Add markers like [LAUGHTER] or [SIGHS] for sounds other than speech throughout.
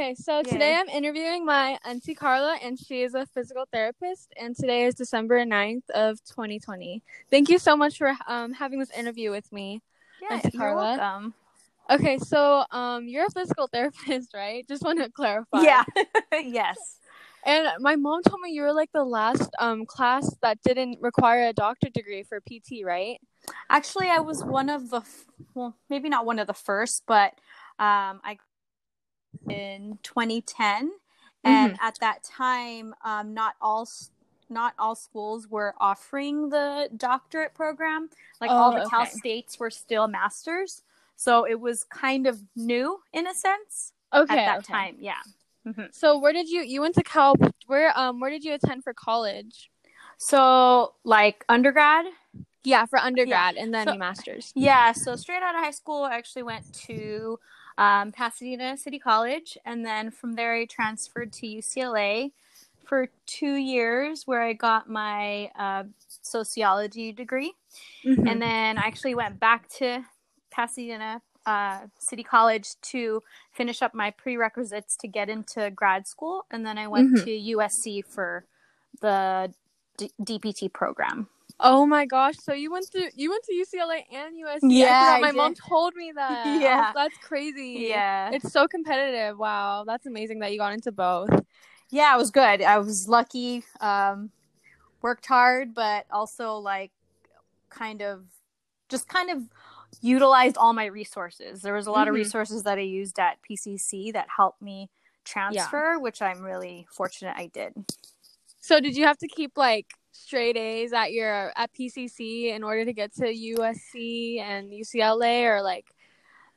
Okay, so today I'm interviewing my auntie Carla, and she is a physical therapist. And today is December 9th of 2020. Thank you so much for um, having this interview with me, Yeah, Auntie you're Carla. welcome. Okay, so um, you're a physical [LAUGHS] therapist, right? Just want to clarify. Yeah. [LAUGHS] [LAUGHS] yes. And my mom told me you were like the last um class that didn't require a doctorate degree for PT, right? Actually, I was one of the f- well, maybe not one of the first, but um, I in 2010, and at that time, um, not all not all schools were offering the doctorate program. Like all Oh, the Cal states were still masters, so it was kind of new in a sense Okay. at that okay. time. Yeah. Mhm. So where did you you went to Cal? Where um where did you attend for college? So like undergrad, Yeah, for undergrad and then So- masters. Yeah, so straight out of high school, I actually went to um, Pasadena City College, and then from there, I transferred to UCLA for two years, where I got my uh, sociology degree, Mm-hmm. and then I actually went back to Pasadena uh, City College to finish up my prerequisites to get into grad school, and then I went Mhm. to USC for the D- DPT program. Oh my gosh! So you went to you went to UCLA and USC. Yeah, my mom told me [LAUGHS] that. Yeah. that's crazy. Yeah. it's so competitive. Wow, that's amazing that you got into both. yeah it was good i was lucky um worked hard but also like kind of just kind of utilized all my resources there was a lot of Mhm. resources that i used at pcc that helped me transfer which i'm really fortunate i did So did you have to keep like straight A's at your at PCC in order to get to USC and UCLA, or like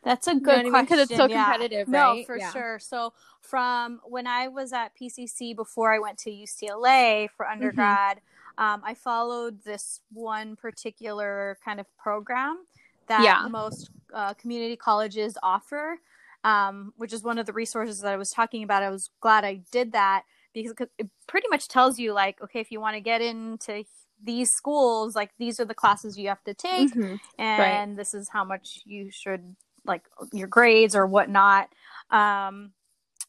that's a know good what I mean? it's so yeah. competitive, no right? for Yeah. sure so from when i was at pcc before i went to ucla for Mm-hmm. undergrad um, i followed this one particular kind of program that Yeah. most uh, community colleges offer um, which is one of the resources that i was talking about i was glad i did that because it pretty much tells you like okay if you want to get into these schools like these are the classes you have to take Mhm. and this is how much you should like your grades or whatnot um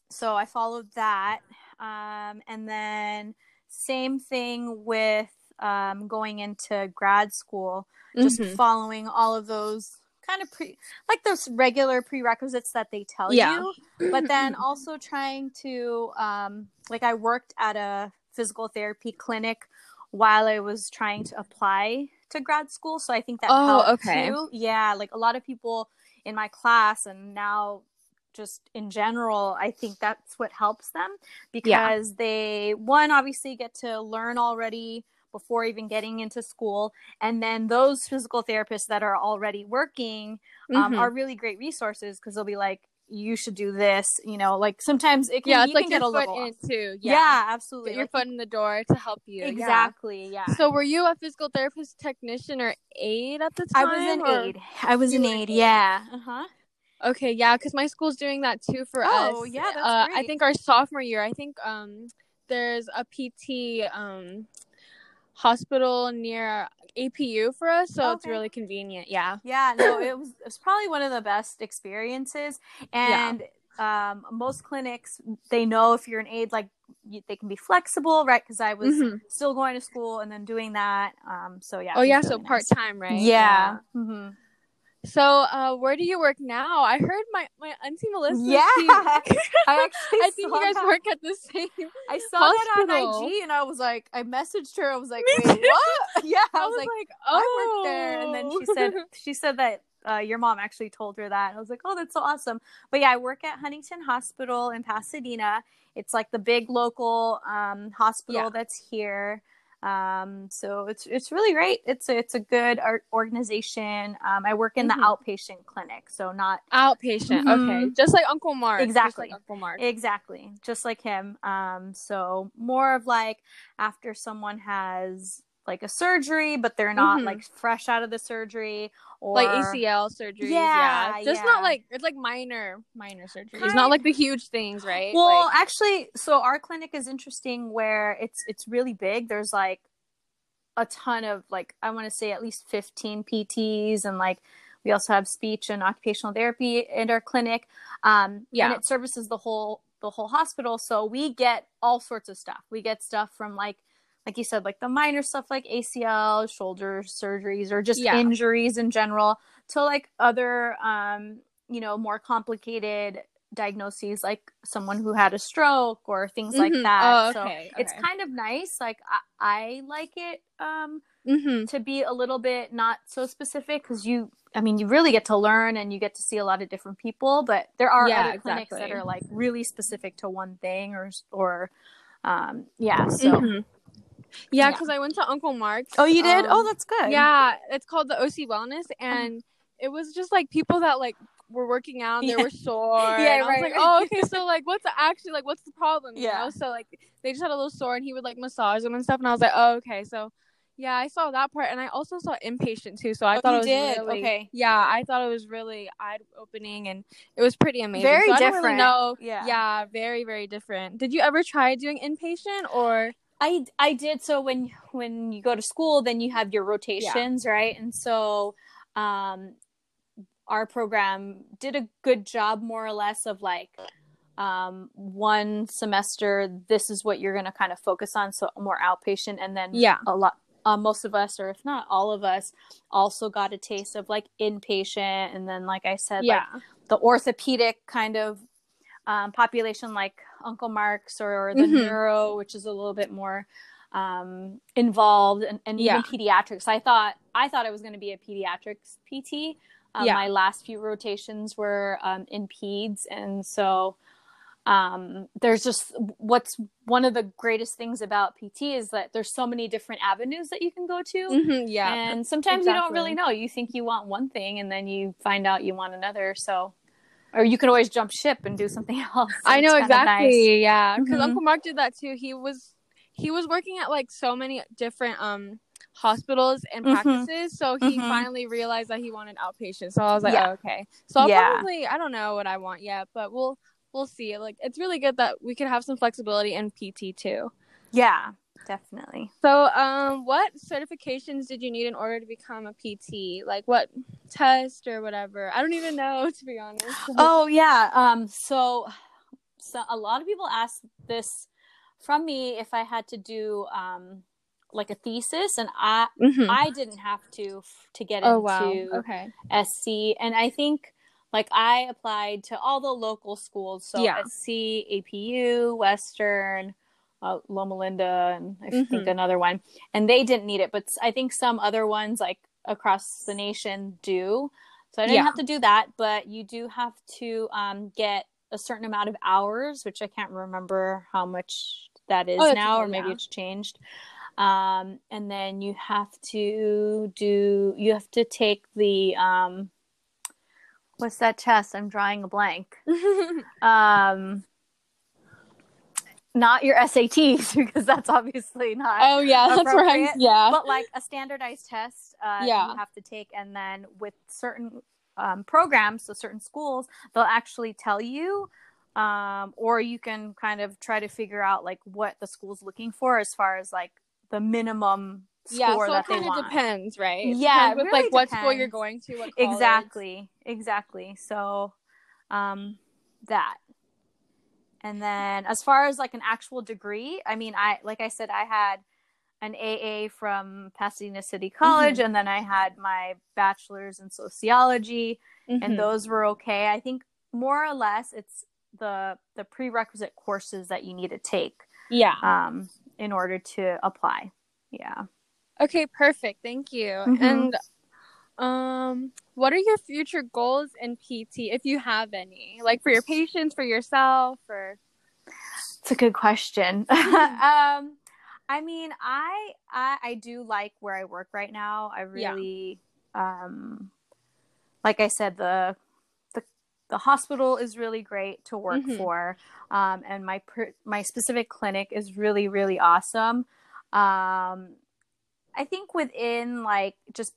so i followed that um and then same thing with um going into grad school just Mhm. following all of those kind of pre like those regular prerequisites that they tell Yeah. you but then also trying to um like i worked at a physical therapy clinic while i was trying to apply to grad school so i think that Oh, helped okay. too yeah like a lot of people in my class and now just in general i think that's what helps them because they one obviously get to learn already before even getting into school and then those physical therapists that are already working um, Mhm. are really great resources because they'll be like you should do this you know like sometimes it can yeah, it's you like can get a foot little in too. yeah, Yeah, absolutely get your Like, foot in the door to help you. exactly yeah, So were you a physical therapist technician or aide at the time? i was an or- aide i was You an aide aide. yeah uh-huh Okay, yeah, because my school's doing that too for us. Oh, yeah, that's uh, I think our sophomore year, I think um, there's a PT um, hospital near APU for us, so it's really convenient. Yeah. Yeah, no, it was it was probably one of the best experiences. And um, most clinics, they know if you're an aide, like you, they can be flexible, right? Because I was Mhm. still going to school and then doing that. Um, so yeah. Oh yeah, so really part-time right? Yeah. hmm So, uh, where do you work now? I heard my my auntie Melissa. Yeah. [LAUGHS] I actually [LAUGHS] I think saw you guys that. work at the same. I saw that on IG and I was like, I messaged her. I was like, wait, what? [LAUGHS] Yeah, I, I was, like, oh, I work there. And then she said, she said that uh, your mom actually told her that. I was like, oh, that's so awesome. But yeah, I work at Huntington Hospital in Pasadena. It's like the big local um, hospital Yeah. that's here. Um, so it's it's really great. It's a, it's a good art organization. Um, I work in Mhm. the outpatient clinic, so not outpatient. Mhm. Okay, just like Uncle Mark. just Exactly. like Uncle Mark. Exactly, just like him. Um, so more of like after someone has like a surgery, but they're not Mhm. like fresh out of the surgery, or like ACL surgery. Yeah, Yeah, just yeah. not like it's like minor minor surgeries, Kind- not like the huge things, right? Well, Like- actually, so our clinic is interesting where it's it's really big. There's like a ton of like I want to say at least 15 PTs and like we also have speech and occupational therapy in our clinic. Um, Yeah. and it services the whole the whole hospital. So we get all sorts of stuff. We get stuff from like like you said, like the minor stuff like ACL, shoulder surgeries, or just Yeah. injuries in general, to like other, um, you know, more complicated diagnoses, like someone who had a stroke or things like Mhm. that. Oh, So okay, it's kind of nice. Like I, I like it um, Mm-hmm. to be a little bit not so specific because you, I mean, you really get to learn and you get to see a lot of different people. But there are Yeah, other clinics that are like really specific to one thing or or um, yeah. So. Mhm. Yeah, Yeah. because I went to Uncle Mark's. Oh, you did? um, oh, that's good. Yeah, it's called the OC Wellness, and it was just like people that like were working out, and they were [LAUGHS] sore. Yeah, and I was like, oh, okay, so like, what's the, actually like, what's the problem? You Yeah. know? So like, they just had a little sore, and he would like massage them and stuff, and I was like, oh, okay, so. Yeah, I saw that part, and I also saw inpatient too. So I Oh, thought you it was did? really, Okay. Yeah, I thought it was really eye opening, and it was pretty amazing. Very so don't really different. know. Yeah. yeah, very very different. Did you ever try doing inpatient or? I I did so when when you go to school then you have your rotations right and so um our program did a good job more or less of like um one semester this is what you're going to kind of focus on so more outpatient and then Yeah. a lot uh, most of us or if not all of us also got a taste of like inpatient and then like I said like Yeah. the orthopedic kind of um, population like Uncle Mark's or the Mhm. neuro, which is a little bit more um, involved, and, and Yeah. even pediatrics. I thought I thought it was going to be a pediatrics PT. Um, Yeah. My last few rotations were um, in peds, and so um, there's just what's one of the greatest things about PT is that there's so many different avenues that you can go to. Mhm, yeah. And sometimes you don't really know. You think you want one thing and then you find out you want another. So, or you could always jump ship and do something [LAUGHS] else. So I know exactly. nice. Yeah, because Mhm. Uncle Mark did that too. He was he was working at like so many different um hospitals and Mhm. practices, so he Mhm. finally realized that he wanted outpatient. So I was like, Yeah. oh, okay. So I'll Yeah. probably I don't know what I want yet, but we'll we'll see. Like it's really good that we could have some flexibility in PT too. Yeah, definitely. So, um, what certifications did you need in order to become a PT? Like what test or whatever? I don't even know [LAUGHS] to be honest. [GASPS] Oh yeah. Um. So, so a lot of people ask this from me if I had to do um like a thesis, and I Mhm. I didn't have to to get oh into wow. Okay. SC, and I think like I applied to all the local schools, so Yeah. SC, APU, Western, uh, Loma Linda, and I think Mhm. another one, and they didn't need it, but I think some other ones like across the nation do. So I didn't Yeah. have to do that, but you do have to um, get a certain amount of hours, which I can't remember how much that is Oh, now, or maybe yeah. it's changed. Um, and then you have to do you have to take the um, what's that test? I'm drawing a blank. [LAUGHS] Um, not your SATs [LAUGHS] because that's obviously not. oh yeah, that's right. Yeah. But like a standardized test, uh, Yeah. you have to take, and then with certain um, programs, so certain schools, they'll actually tell you, um, or you can kind of try to figure out like what the school's looking for as far as like the minimum score yeah, so that it kind of depends, right? It Yeah, depends with really like what school you're going to, what. Exactly, exactly. So, um, that. And then as far as like an actual degree, I mean, I like I said, I had an AA from Pasadena City College, Mm-hmm. and then I had my bachelor's in sociology, Mhm. and those were okay. I think more or less it's the the prerequisite courses that you need to take yeah. um, in order to apply. Yeah. Okay, perfect. Thank you. Mhm. And um what are your future goals in PT if you have any? Like for your patients, for yourself, or It's a good question. [LAUGHS] um, I mean, I, I I do like where I work right now. I Yeah. really, um, like I said, the the the hospital is really great to work Mhm. for, um, and my per- my specific clinic is really really awesome. Um, I think within like just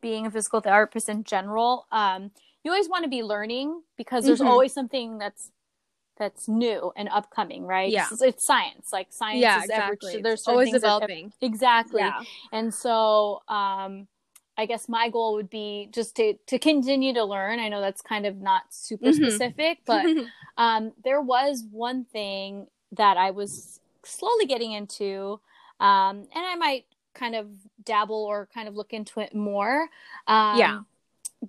being a physical therapist in general, um, you always want to be learning because there's Mhm. always something that's that's new and upcoming, right? Yeah. It's, it's science. Like science yeah, is ever exactly. there's It's always things that- developing. exactly. Yeah. And so um I guess my goal would be just to to continue to learn. I know that's kind of not super Mhm. specific, but [LAUGHS] um, there was one thing that I was slowly getting into, um, and I might kind of dabble or kind of look into it more. Um, Yeah.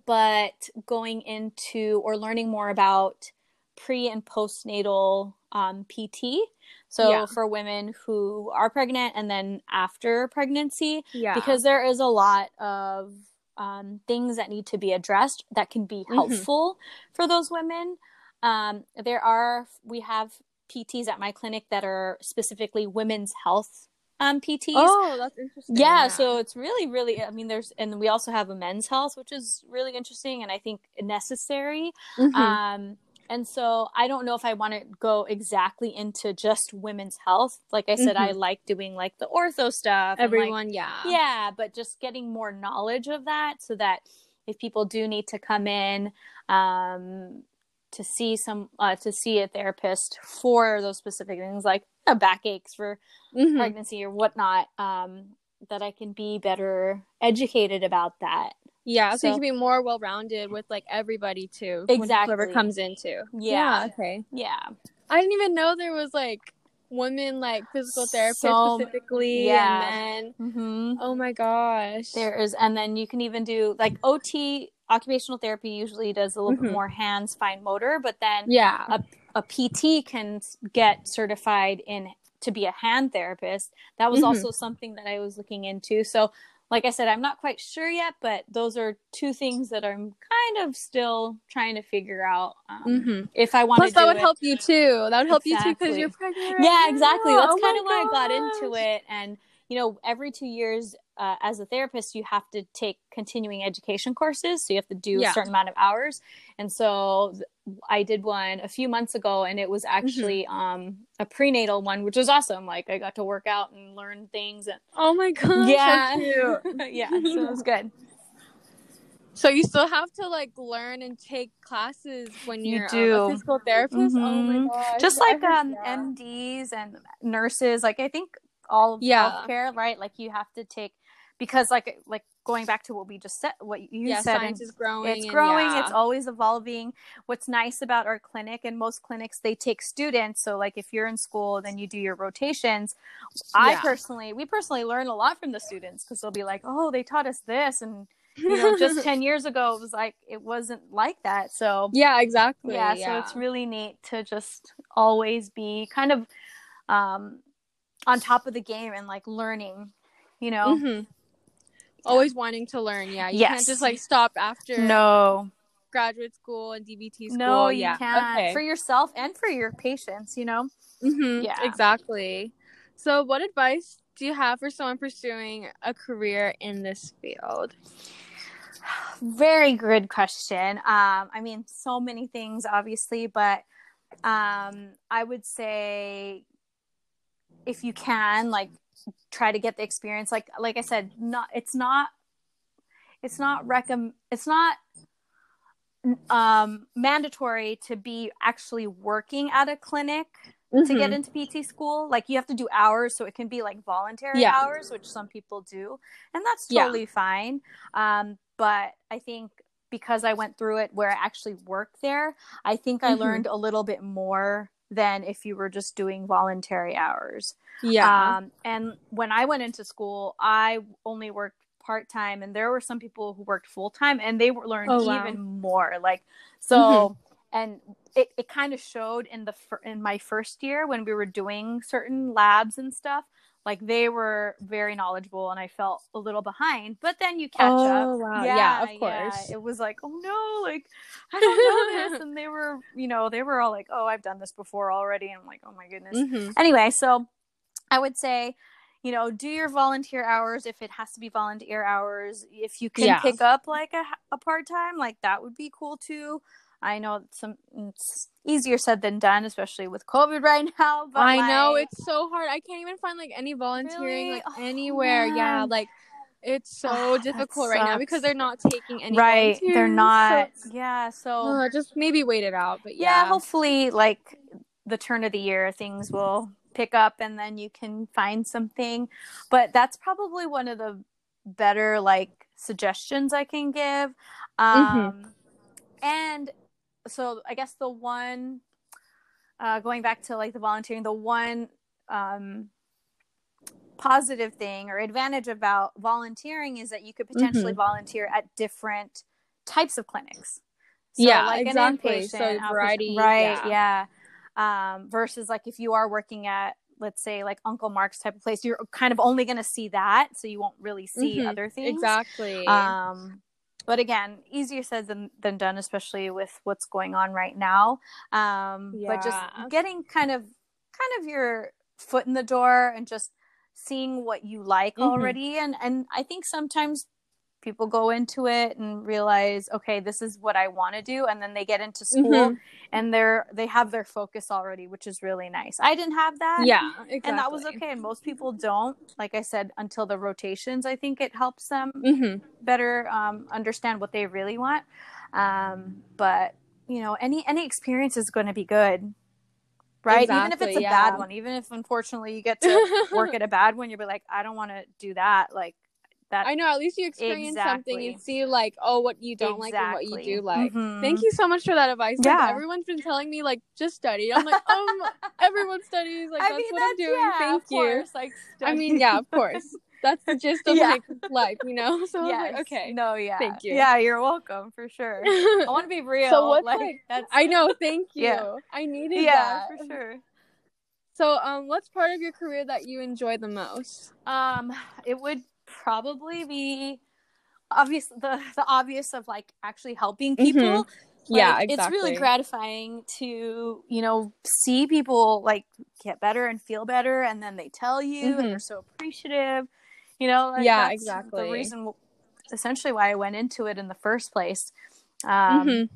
But going into or learning more about pre and postnatal um, PT. So Yeah. for women who are pregnant and then after pregnancy, yeah. because there is a lot of um, things that need to be addressed that can be Mhm. helpful for those women. Um, there are we have PTs at my clinic that are specifically women's health um, PTs. oh, that's interesting. yeah, so it's really, really. I mean, there's and we also have a men's health, which is really interesting and I think necessary. Mhm. Um, and so I don't know if I want to go exactly into just women's health. Like I said, I like doing like the ortho stuff. and, like, everyone, yeah. yeah but just getting more knowledge of that so that if people do need to come in um, to see some uh, to see a therapist for those specific things like uh, backaches for Mhm. pregnancy or whatnot um, that i can be better educated about that Yeah, so, you can be more well rounded with like everybody too. Exactly. Whoever comes into. Yeah. Okay. yeah I didn't even know there was like women like physical therapists So- specifically yeah. and then mm-hmm. oh my gosh. There is, and then you can even do like OT, occupational therapy usually does a little bit Mhm. more hands, fine motor, but then Yeah. a, a PT can get certified in to be a hand therapist. That was Mhm. also something that I was looking into. So, like I said, I'm not quite sure yet, but those are two things that I'm kind of still trying to figure out um, hmm if I want Plus to. that would it. help you too. That would help you too because you're pregnant. right yeah exactly now. that's Oh kind of why i got into it and you know every two years uh, as a therapist you have to take continuing education courses so you have to do Yeah. a certain amount of hours and so i did one a few months ago and it was Mm-hmm. actually um, a prenatal one which was awesome like i got to work out and learn things and Oh my god, yeah [LAUGHS] yeah so it was good [LAUGHS] So you still have to like learn and take classes when You you're um, do. a physical therapist. Oh Mhm. my gosh. just like um yeah. MDs and nurses like I think all of Yeah. healthcare right like you have to take because like like going back to what we just said what you yeah, said science is growing. it's growing yeah. it's always evolving what's nice about our clinic and most clinics they take students so like if you're in school then you do your rotations i personally we personally learn a lot from the students because they'll be like oh they taught us this and you know [LAUGHS] just 10 years ago it was like it wasn't like that so yeah, exactly. yeah, so it's really neat to just always be kind of um on top of the game and like learning you know Mhm. Always wanting to learn. Yeah, you Yes. can't just like stop after no graduate school and DPT school. no you yeah, can't okay. for yourself and for your patients you know Mhm, Yeah. exactly. So, what advice do you have for someone pursuing a career in this field? very good question um i mean so many things obviously but um i would say if you can like try to get the experience like like i said not it's not it's not recomm it's not um mandatory to be actually working at a clinic to get into PT school. Like you have to do hours, so it can be like voluntary Yeah. hours, which some people do, and that's Yeah. totally fine. Um, but I think because I went through it where I actually worked there, I think I Mhm. learned a little bit more than if you were just doing voluntary hours. yeah, Um, and when I went into school, I only worked part time, and there were some people who worked full time, and they were learned Oh, wow. Mm-hmm. even more. Like so, and it, it kind of showed in the fir- in my first year when we were doing certain labs and stuff. Like they were very knowledgeable, and I felt a little behind. But then you catch Oh, up. wow. Yeah, of course. It was like, oh no, like I don't know this, [LAUGHS] and they were, you know, they were all like, oh, I've done this before already, and I'm like, oh my goodness Mhm. anyway so i would say you know do your volunteer hours if it has to be volunteer hours if you can Yeah. pick up like a, a part-time like that would be cool too i know some it's easier said than done especially with covid right now but I know it's so hard. I can't even find like any volunteering Really? like Oh, anywhere. Yeah, like it's so Ah, difficult right now because they're not taking any. right they're not so- yeah so Uh, just maybe wait it out, but yeah, yeah, hopefully like the turn of the year things will pick up and then you can find something but that's probably one of the better like suggestions I can give. Mm-hmm. Um, And so I guess the one, uh, going back to like the volunteering, the one um, positive thing or advantage about volunteering is that you could potentially Mm-hmm. volunteer at different types of clinics. So, Yeah, like exactly. An inpatient, So variety, right? yeah. Yeah. Um, versus like if you are working at let's say like Uncle Mark's type of place, you're kind of only going to see that, so you won't really see Mhm. other things. Exactly. Um, but again, easier said than, than done, especially with what's going on right now. Um, But just getting kind of kind of your foot in the door and just seeing what you like Mhm. already, and and I think sometimes people go into it and realize okay this is what i want to do and then they get into school Mhm. and they're they have their focus already which is really nice i didn't have that yeah, exactly. and that was okay and most people don't like i said until the rotations i think it helps them hmm better um, understand what they really want um, but you know any any experience is going to be good right even if it's a yeah. bad one even if unfortunately you get [LAUGHS] to work at a bad one you'll be like i don't want to do that like that I know. At least you experience something Exactly. and see like, oh, what you don't like and what you do like. Mhm. Thank you so much for that advice. Like, Yeah. everyone's been telling me like just study. I'm like, [LAUGHS] um, everyone studies. Like I that's mean, what that's, I'm doing. yeah, Thank of you. course, like I mean, yeah, of [LAUGHS] course. That's the gist of Yeah. like life, you know. [LAUGHS] So yes. like, okay. no yeah Thank you. yeah you're welcome for sure i want to be real So what's, like, like- that's I know. Thank you. Yeah. I needed yeah that. for sure So, um, what's part of your career that you enjoy the most? Um, it would probably be obvious the the obvious of like actually helping people. Like, yeah, It's really gratifying to you know see people like get better and feel better, and then they tell you, Mhm. and they're so appreciative. You know, like, Yeah, that's exactly. The reason, essentially, why I went into it in the first place. Um, Mhm.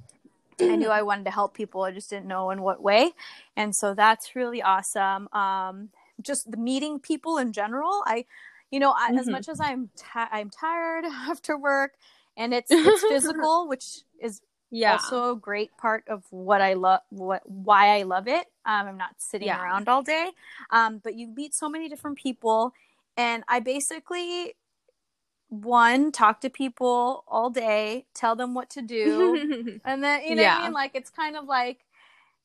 I knew I wanted to help people. I just didn't know in what way. And so that's really awesome. Um, just the meeting people in general. I, you know, I, as Mhm. much as I'm, ti- I'm tired [LAUGHS] after work and it's, [LAUGHS] it's physical, which is Yeah. also a great part of what I love, what, why I love it. Um, I'm not sitting Yeah. around all day. Um, but you meet so many different people and I basically, one, talk to people all day, tell them what to do. [LAUGHS] And then you know what Yeah. I mean? Like it's kind of like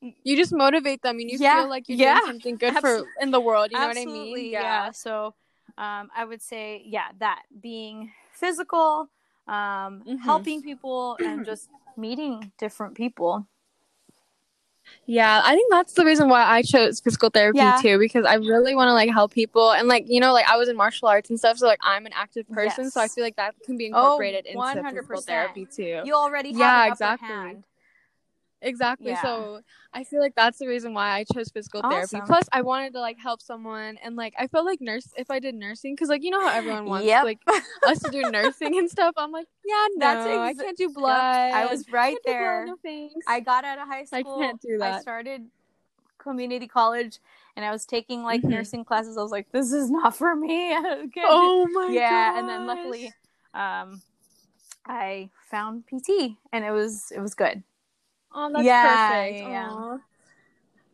you just motivate them and you Yeah, feel like you're doing something good absol- for in the world. You know what I absolutely mean? yeah. So um, I would say yeah that being physical, um, Mhm. helping people, and just meeting different people. Yeah, I think that's the reason why I chose physical therapy Yeah. too, because I really want to like help people and like you know like I was in martial arts and stuff, so like I'm an active person, so I feel like that can be Oh, incorporated into 100%. physical therapy too. You already have Yeah, exactly. Exactly. Yeah. So I feel like that's the reason why I chose physical therapy. Plus, I wanted to like help someone, and like I felt like nurse if I did nursing, because like you know how everyone wants Yep. like [LAUGHS] us to do nursing and stuff. I'm like, yeah, no, That's I can't do blood. I was right blood, there. no. I got out of high school. I can't do that. I started community college, and I was taking like Mhm. nursing classes. I was like, this is not for me. [LAUGHS] I oh my God. yeah and then luckily um i found pt and it was it was good Oh, that's Yeah, perfect. yeah, yeah.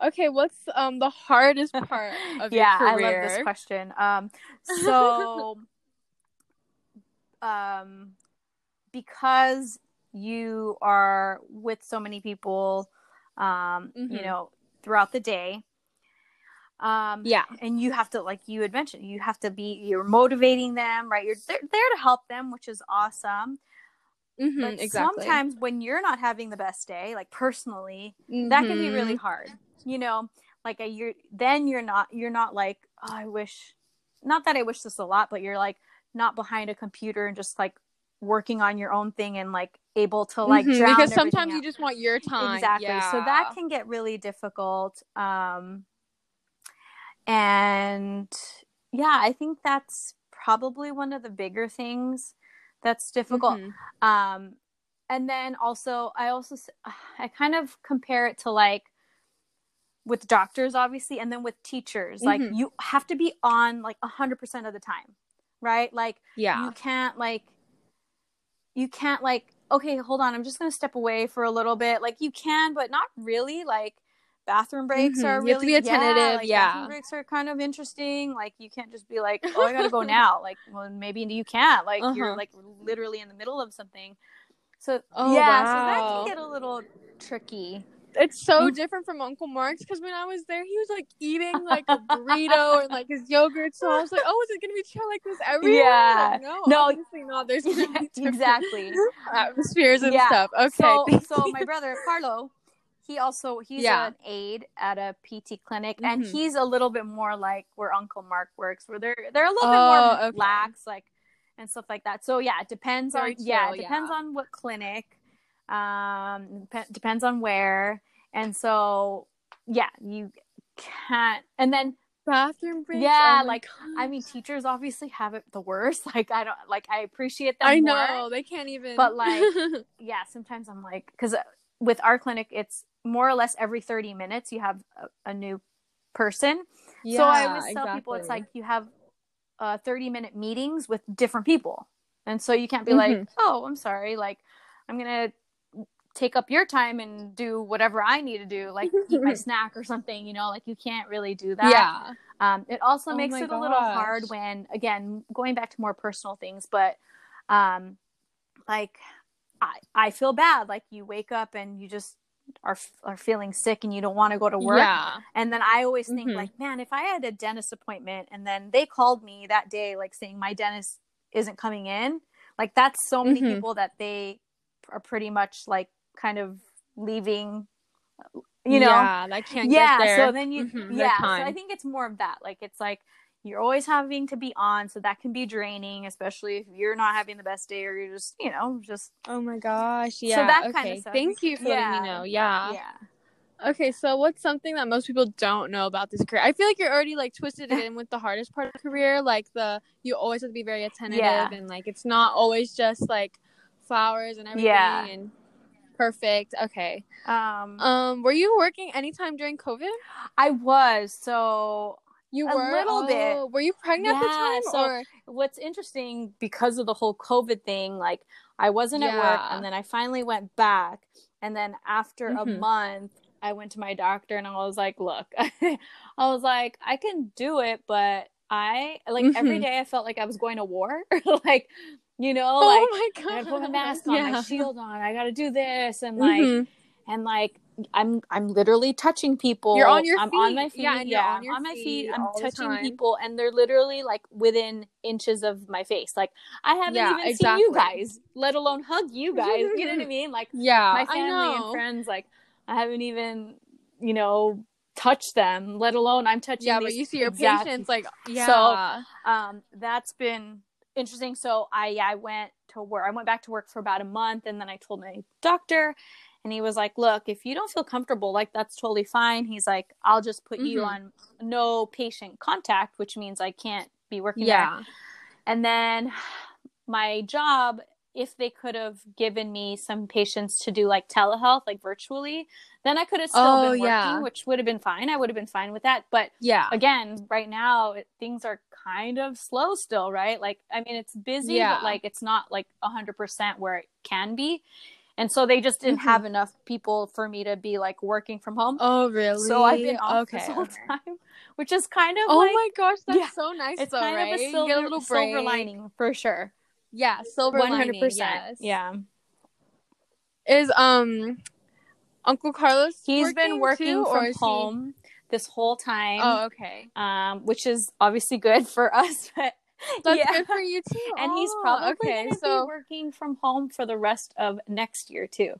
Okay, what's um the hardest part [LAUGHS] of yeah your i love this question um so [LAUGHS] um because you are with so many people um you Mhm. know throughout the day um Yeah. and you have to like you had mentioned you have to be you're motivating them right you're there, there to help them which is awesome Mhm, but exactly. sometimes when you're not having the best day like personally that can be really Mhm. hard you know like a you're then you're not you're not like oh i wish not that i wish this a lot but you're like not behind a computer and just like working on your own thing and like able to like Mhm, drown because sometimes you just want your time. exactly so that can get really difficult um and yeah i think that's probably one of the bigger things that's difficult Mhm. um and then also i also [SIGHS] i kind of compare it to like with doctors obviously and then with teachers like Mhm. you have to be on like 100% of the time right like Yeah. you can't like you can't like okay hold on i'm just going to step away for a little bit like you can but not really like bathroom breaks Mhm. are You really have to be attentive, Yeah, like, yeah. bathroom breaks are kind of interesting. Like you can't just be like, "Oh, I gotta go [LAUGHS] now." Like, well, maybe you can't. Like you're Uh-huh. like literally in the middle of something. So Oh, yeah, so that can get a little tricky. It's so different from Uncle Mark's because when I was there, he was like eating [LAUGHS] like a burrito and like his yogurt. So I was like, oh, is it gonna be chill like this everywhere? Yeah. Like, no, No. obviously not. There's gonna [LAUGHS] be exactly. atmospheres and Yeah. stuff. Okay. So, so my brother Carlo, he also he's Yeah. an aide at a PT clinic, and Mhm. he's a little bit more like where Uncle Mark works, where they're they're a little Oh, bit more okay. lax, like and stuff like that. So yeah, it depends Very on yeah, it depends yeah. on what clinic, um, dep- depends on where, and so yeah, you can't, and then bathroom breaks. Yeah, oh like, I mean, teachers obviously have it the worst. [LAUGHS] Like I don't like I appreciate them I more know they can't even. but, like, [LAUGHS] yeah sometimes i'm like because with our clinic it's more or less every 30 minutes you have a, a new person so i always Yeah, tell people it's like you have uh, 30 minute meetings with different people and so you can't be like Mhm. oh i'm sorry like i'm gonna take up your time and do whatever i need to do like eat my [LAUGHS] snack or something you know like you can't really do that yeah. um, it also Oh makes it a little hard when, again, going back to more personal things, but um, like I, I feel bad. Like you wake up and you just are are feeling sick and you don't want to go to work. Yeah. And then I always think Mhm. like, man, if I had a dentist appointment and then they called me that day, like saying my dentist isn't coming in, like that's so many Mhm. people that they are pretty much like kind of leaving, you know, yeah, I can't yeah get there. so then you Mhm, yeah so i think it's more of that like it's like you're always having to be on so that can be draining especially if you're not having the best day or you're just you know just Oh my gosh. Yeah. So that okay. kinda stuff. Thank you for letting me know. Yeah. yeah Okay, so what's something that most people don't know about this career? I feel like you're already like twisted [LAUGHS] in with the hardest part of career, like the you always have to be very attentive Yeah. and like it's not always just like flowers and everything Yeah. and perfect. Okay. um Um, were you working anytime during COVID? i was so You A were little bit. Oh, Were you pregnant at the Yeah, time so- or what's interesting because of the whole covid thing like i wasn't at work and then i finally went back and then after a Mhm. month i went to my doctor and i was like look [LAUGHS] i was like i can do it but i like every Mhm. day i felt like i was going to war [LAUGHS] like you know Oh like my i put my mask on my shield on i gotta do this and like Mhm. and like I'm I'm literally touching people. You're on your I'm on my feet. feet. Yeah, yeah, on your I'm my feet. feet I'm touching people, and they're literally like within inches of my face. Like I haven't Yeah, even seen you guys, let alone hug you [LAUGHS] guys. you know what I mean? Like Yeah, my family and friends. Like I haven't even you know touched them, let alone I'm touching. Yeah, but you see your exact- patients like yeah. um that's been interesting so i i went to work i went back to work for about a month and then i told my doctor and he was like look if you don't feel comfortable like that's totally fine he's like i'll just put you Mhm. on no patient contact which means i can't be working there yeah. and then my job if they could have given me some patients to do like telehealth like virtually then i could have still Oh, been working yeah. which would have been fine i would have been fine with that but Yeah. again right now it, things are kind of slow still right like i mean it's busy Yeah. but like it's not like 100% where it can be and so they just didn't Mhm. have enough people for me to be like working from home Oh really? so i've been off okay. this whole time [LAUGHS] which is kind of Oh like my gosh, that's yeah, so nice it's though, kind right? of a You silver, get a little silver lining for sure Yeah, silver 100% lining. Yes. yeah Is um Uncle Carlos He's been working too, from is he- home this whole time Oh, okay. um which is obviously good [LAUGHS] for us but [LAUGHS] That's yeah. good for you too. and he's Oh, probably okay. So be working from home for the rest of next year too.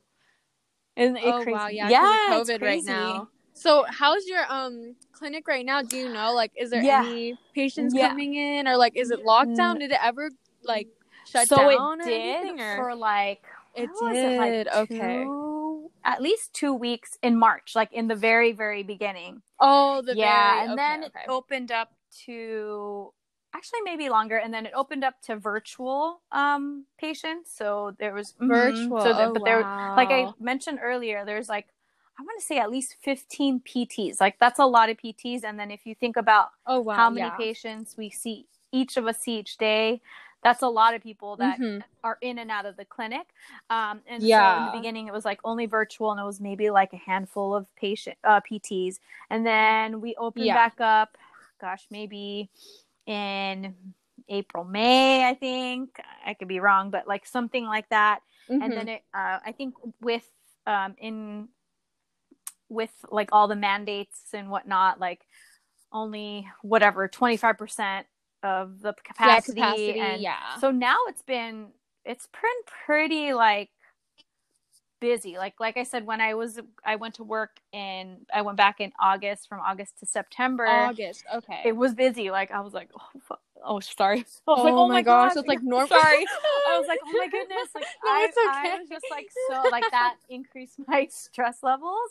Isn't it oh crazy? wow, yeah, yeah, COVID right now. So how's your um clinic right now? Do you know like is there Yeah. any patients Yeah. coming in or like is it locked down? Did it ever like shut so down it or did? Or? for like It was it, like, did, okay. two- at least two weeks in March, like in the very very beginning. oh, the yeah, very, and okay, then okay. it opened up to actually maybe longer, and then it opened up to virtual um patients. So there was mhm. virtual. So oh, but there, like I mentioned earlier, there's like I want to say at least 15 PTs. Like that's a lot of PTs. And then if you think about oh wow, how many yeah. patients we see, each of us see each day, that's a lot of people that Mhm. are in and out of the clinic. Um, and so in the beginning, it was like only virtual, and it was maybe like a handful of patient uh, PTs, and then we opened Yeah. back up. Gosh, maybe in April, May, I think. I could be wrong, but like something like that. And Mhm. then it, uh, I think with um, in with like all the mandates and whatnot, like only whatever twenty five percent of the yeah, capacity, capacity. and yeah. so now it's been it's been pretty like busy. Like like I said, when I was I went to work in I went back in August from August to September. August. Okay. It was busy. Like I was like, oh, fu- oh sorry. [LAUGHS] I was oh, like, oh my gosh, God. it's like normal. Sorry. [LAUGHS] I was like, oh my goodness. Like No, I, it's okay. I was just like so like that [LAUGHS] increased my stress levels,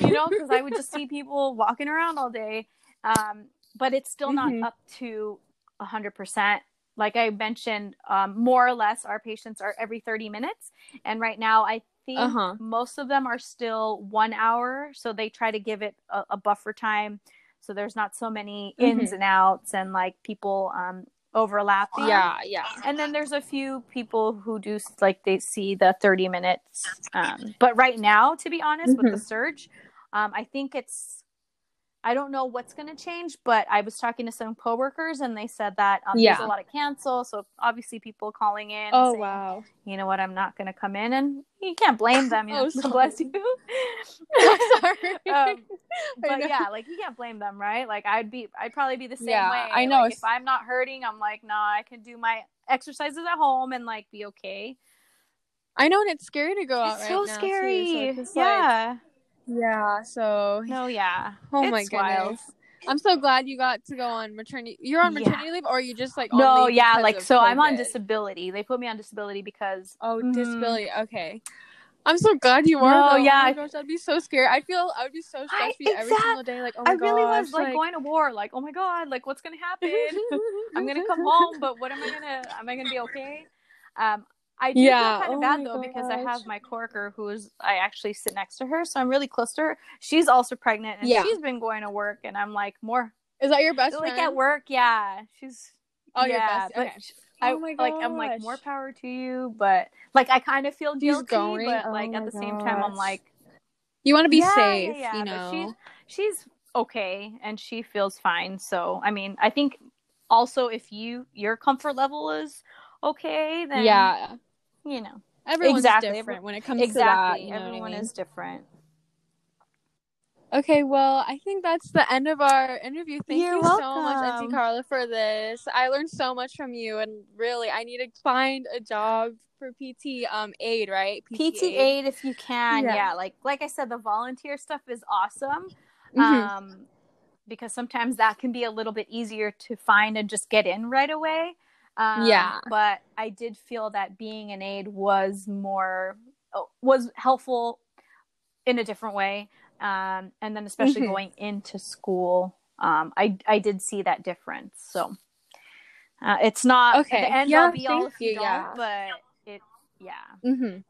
you know, because I would just see people walking around all day. Um, but it's still not Mhm. up to hundred percent. Like I mentioned, um, more or less our patients are every 30 minutes. And right now I think Uh-huh. most of them are still one hour. So they try to give it a, a buffer time. So there's not so many ins and outs and like people um, overlapping. Yeah, yeah. And then there's a few people who do like they see the 30 minutes. Um, but right now, to be honest, with the surge, um, I think it's, I don't know what's going to change, but I was talking to some coworkers and they said that um, there's a lot of cancel. So obviously people calling in. Oh saying, wow. You know what? I'm not going to come in, and you can't blame them. You [LAUGHS] know, Oh, [LAUGHS] so sorry. bless you. [LAUGHS] Sorry. um, but yeah, like you can't blame them, right? Like I'd be, I'd probably be the same Yeah, way. I know, Like, if I'm not hurting, I'm like, nah, I can do my exercises at home and like be okay. I know, and it's scary to go out It's right so now, too, scary. so it's just, like- yeah. yeah. So. no. Yeah. Oh It's my goodness. wild. I'm so glad you got to go on maternity. You're on Yeah. maternity leave, or are you just like No. Yeah. Like so, I'm on disability. They put me on disability because Oh, Mhm. disability. Okay. I'm so glad you are. No, though. yeah, Oh my I- gosh, that'd be so scared. I feel I would be so stressed you every exact- single day. Like, oh my I really was gosh, like, going to war. Like, oh my god, like what's gonna happen? [LAUGHS] I'm gonna come home, but what am I gonna? Am I gonna be okay? Um, I do Yeah. feel kind of Oh bad though because I have my coworker who's I actually sit next to her, so I'm really close to her. She's also pregnant, and Yeah. she's been going to work, and I'm like more Is that your best like friend? at work. Yeah, she's Oh, your yeah, best. Okay. Oh I Oh my like I'm like more power to you, but like I kind of feel guilty, going? but Oh like at oh the same time I'm like You want to be Yeah, safe, yeah, you know. she's she's okay and she feels fine. So I mean, I think also if you your comfort level is okay, then yeah. You know Everyone's Exactly. different when it comes exactly. to that. You know what I Everyone mean? is different. Okay, well, I think that's the end of our interview. Thank You're you so much. Auntie Carla, for this. I learned so much from you, and really, I need to find a job for PT um aide, right? PT aide if you can, Yeah. yeah. Like like I said, the volunteer stuff is awesome. Mhm. Um, because sometimes that can be a little bit easier to find and just get in right away. Um, Yeah. But I did feel that being an aide was more was helpful in a different way. Um, and then especially Mhm. going into school, um, I I did see that difference. So uh, it's not Okay. the end Yeah, all be all if you, you, yeah. but it yeah. Mhm.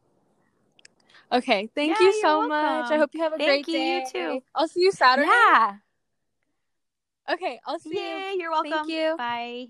Okay, thank Yeah, you so much. I hope you have a Thank great you, you day. too. I'll see you Saturday. Yeah. Okay, I'll see you. Yay, you're welcome. Thank you. Bye.